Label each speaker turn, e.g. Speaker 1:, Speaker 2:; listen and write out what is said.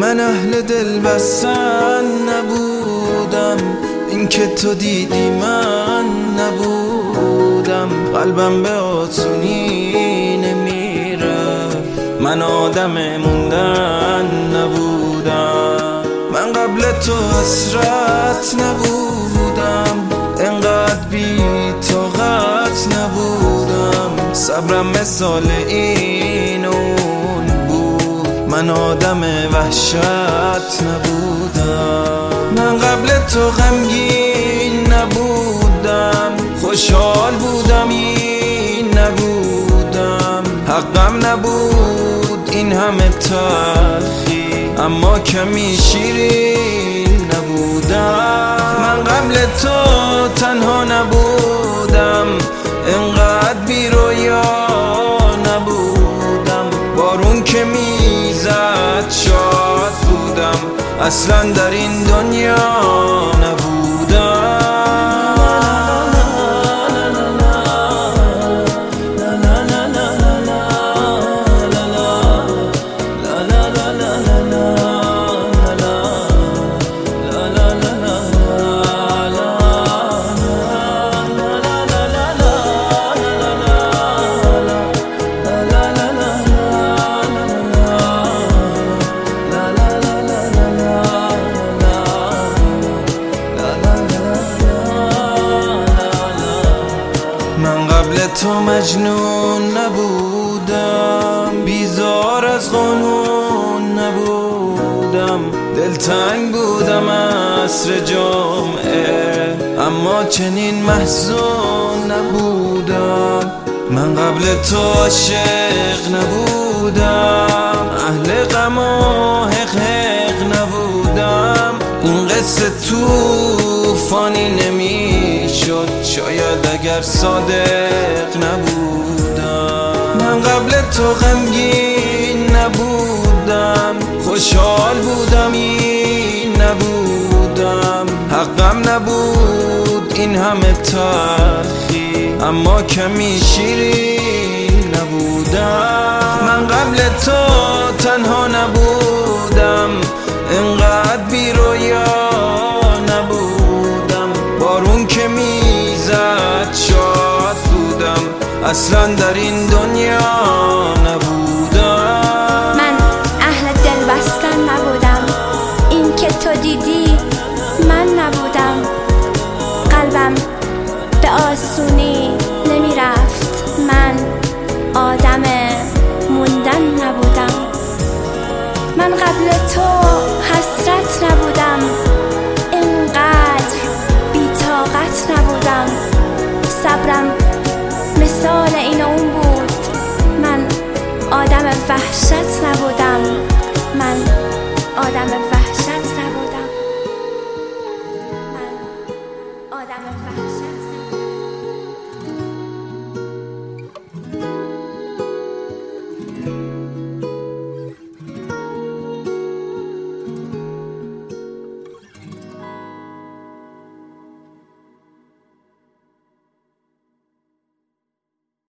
Speaker 1: من اهل دل بستن نبودم. اینکه تو دیدی من نبودم. قلبم به آسونی نمی‌رفت من آدم موندن نبودم. من قبل تو حسرت نبودم. انقدر بی طاقت نبودم. صبرم مثال این من آدم وحشت نبودم. من قبل تو غمگین نبودم. خوشحال بودم این نبودم. حقم نبود این همه تلخی. اما کمی شیرین نبودم. من قبل تو تنها نبودم. انقدر بی رویا نبودم. بارون که می‌زد شاد بودم. اصلا در این دنیا تو مجنون نبودم بیزار از قانون نبودم. دلتنگ بودم عصر جمعه اما چنین محزون نبودم. من قبل تو عاشق نبودم. شاید اگر صادق نبودم. من قبل تو غمگین نبودم. خوشحال بودم این نبودم. حقم نبود این همه تلخی. اما کمی شیرین نبودم. اصلا در این دنیا نبودم.
Speaker 2: من اهل دل بستن نبودم. این که تو دیدی من نبودم. قلبم به آسونی نمی‌رفت. من آدم موندن نبودم. من قبل تو حسرت نبودم. وحشت وحشت